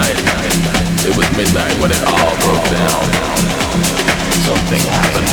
midnight. It was midnight when it all broke down. Something happened.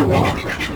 不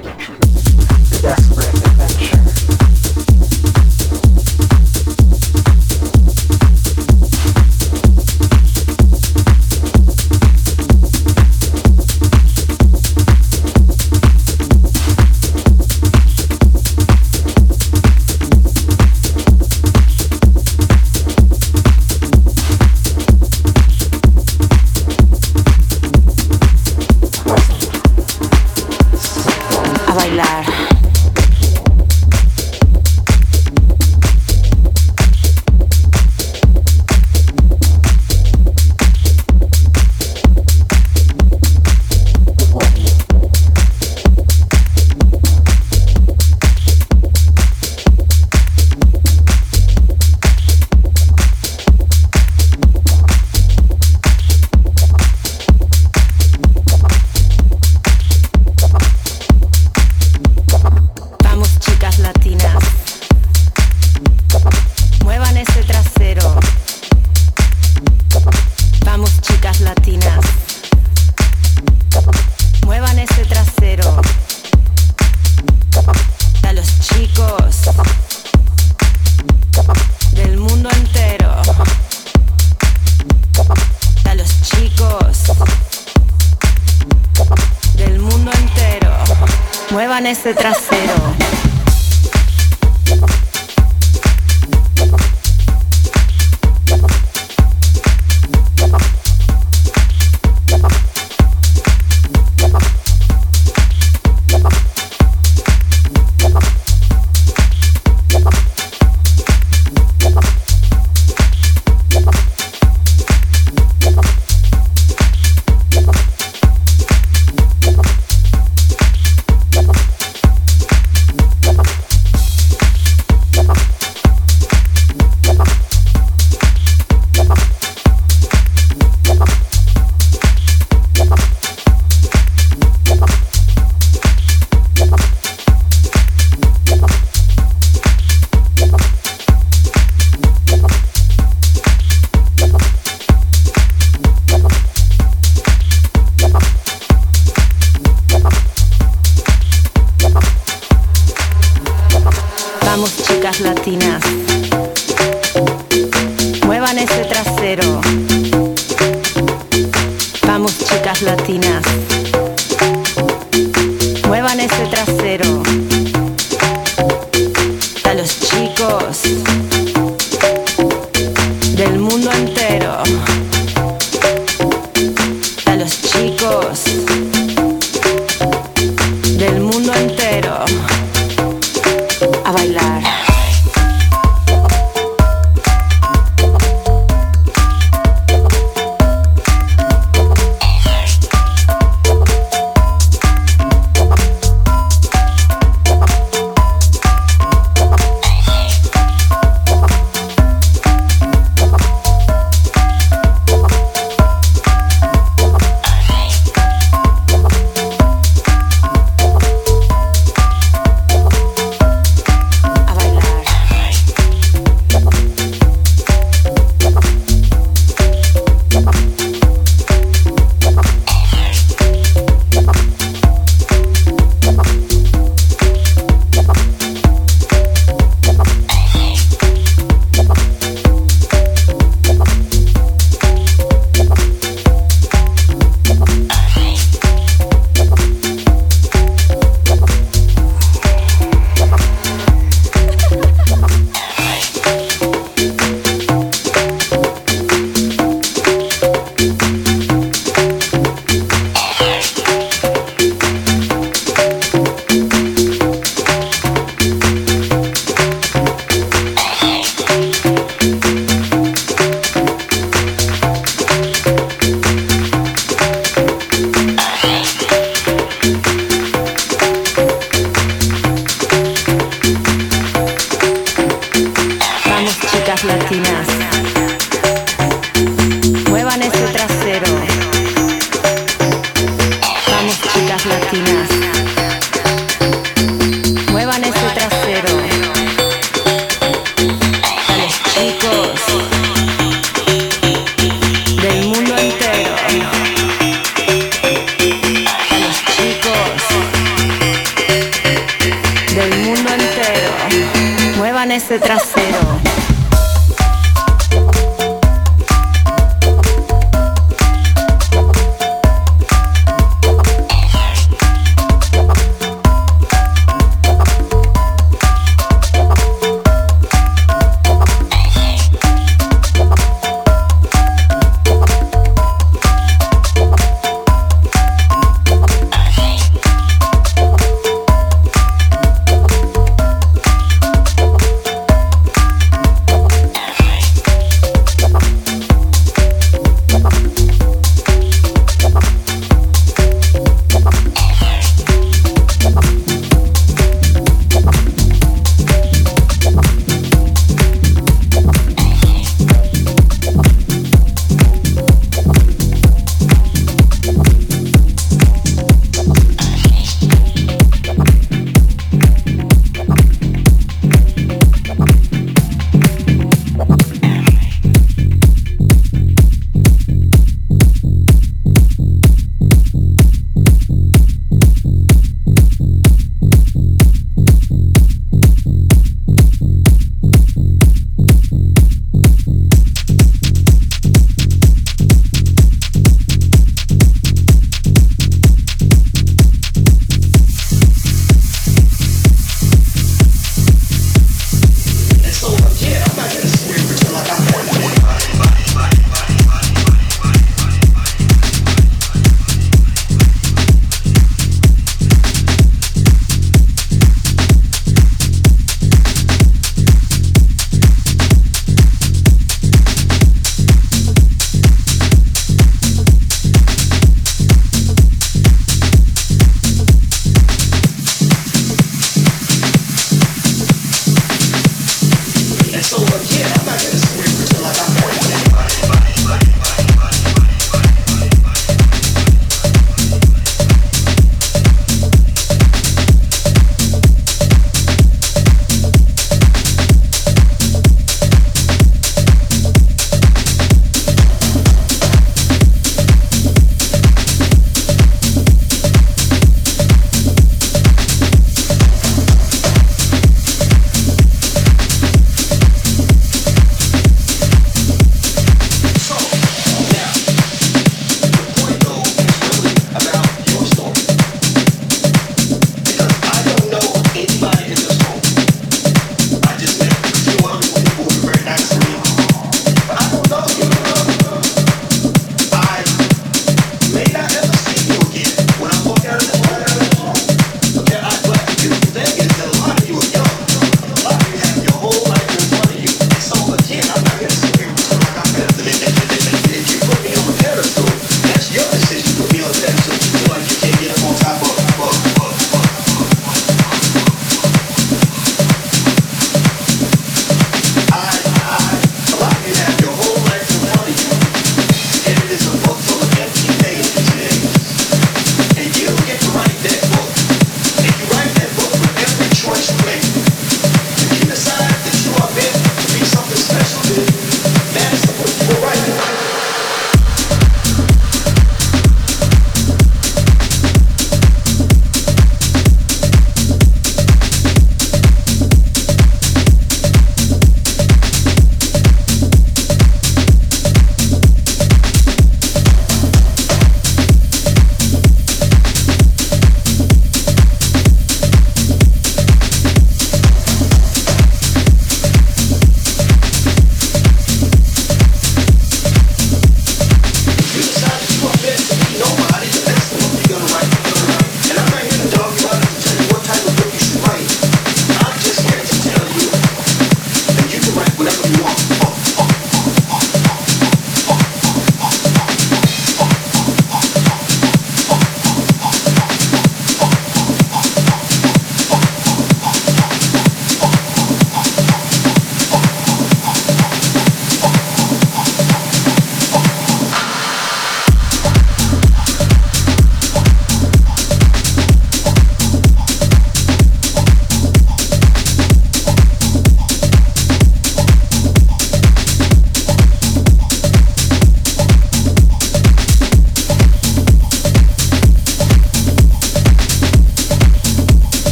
los chicos.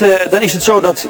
Eh, dan is het zo dat...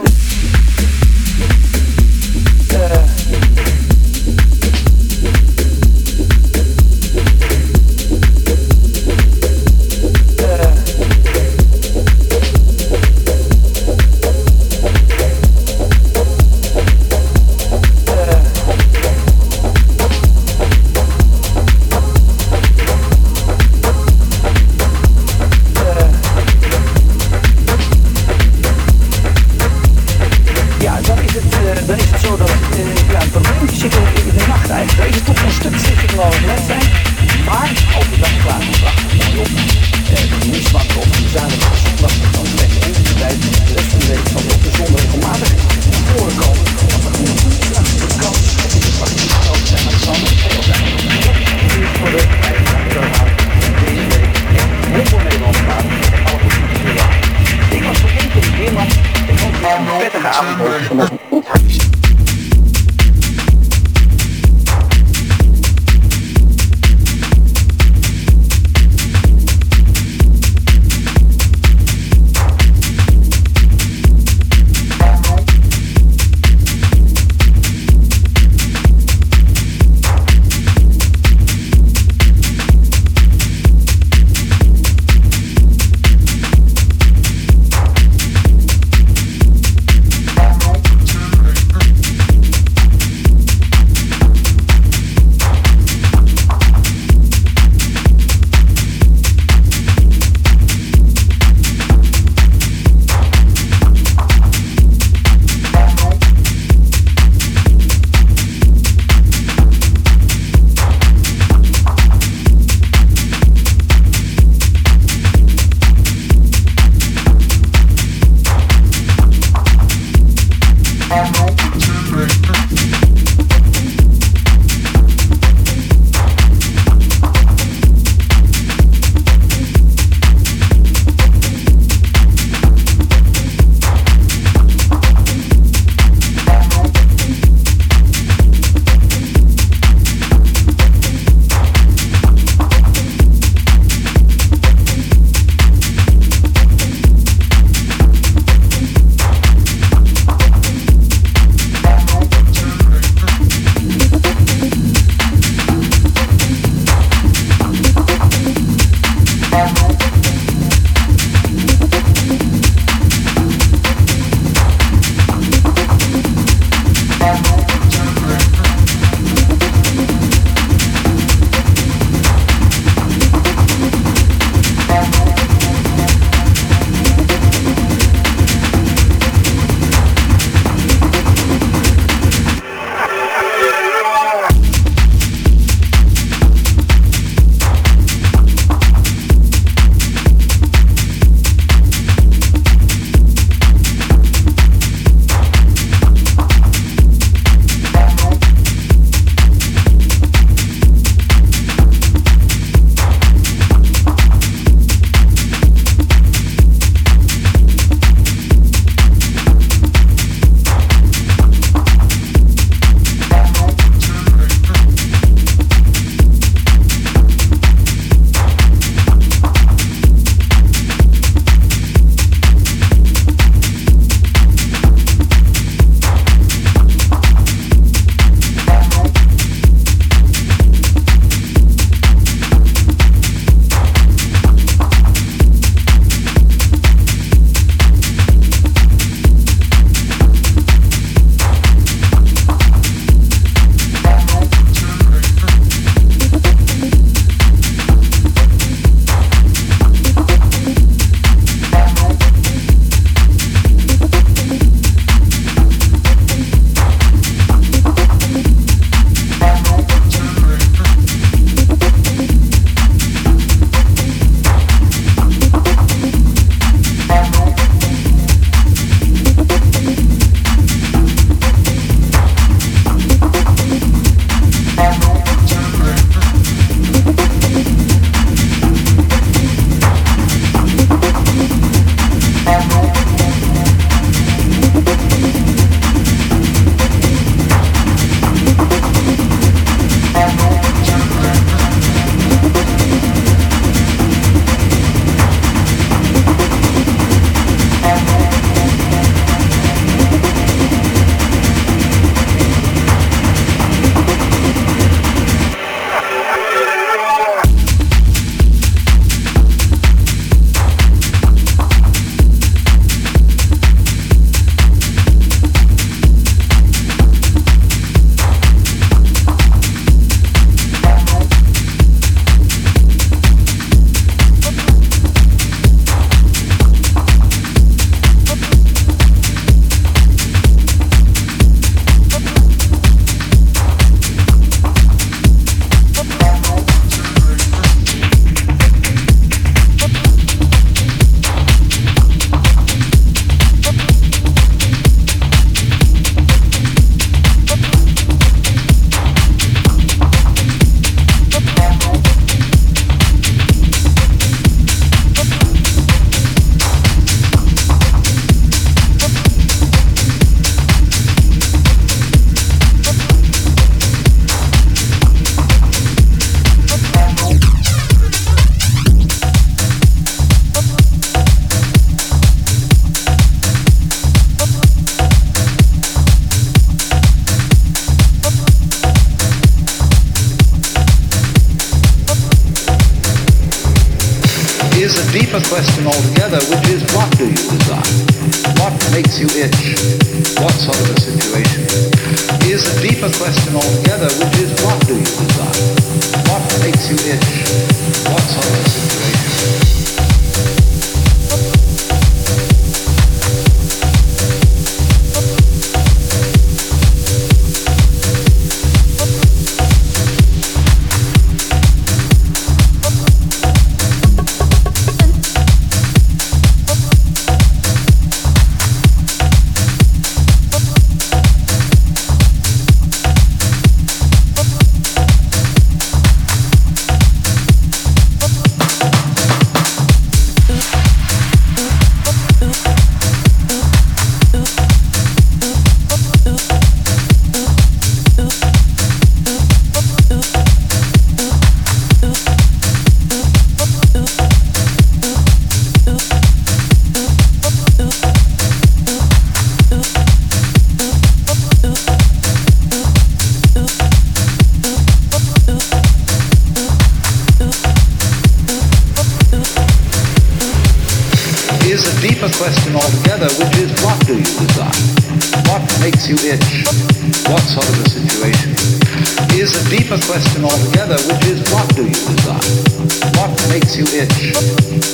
makes you itch?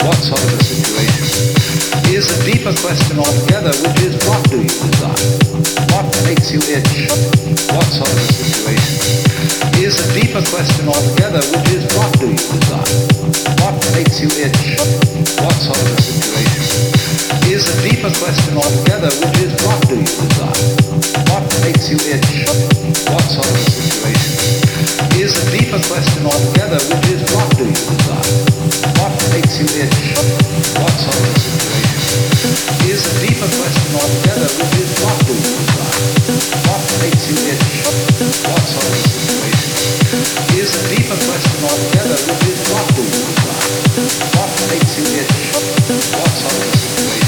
What sort of a situation? Is a deeper question altogether, which is what do you desire? What makes you itch? What sort of a situation? Is a deeper question altogether, which is what do you desire? What makes you itch? What sort of a situation? Is a deeper question altogether, which is what do you desire? What makes you itch? What sort of a situation? Deeper question altogether, which is what do you desire? What makes you itch? What sort of situation? Is a deeper question altogether, which is what do you desire? What makes you itch? What sort of situation? Is a deeper question altogether, which is what do you desire? What makes you itch? What sort of situation?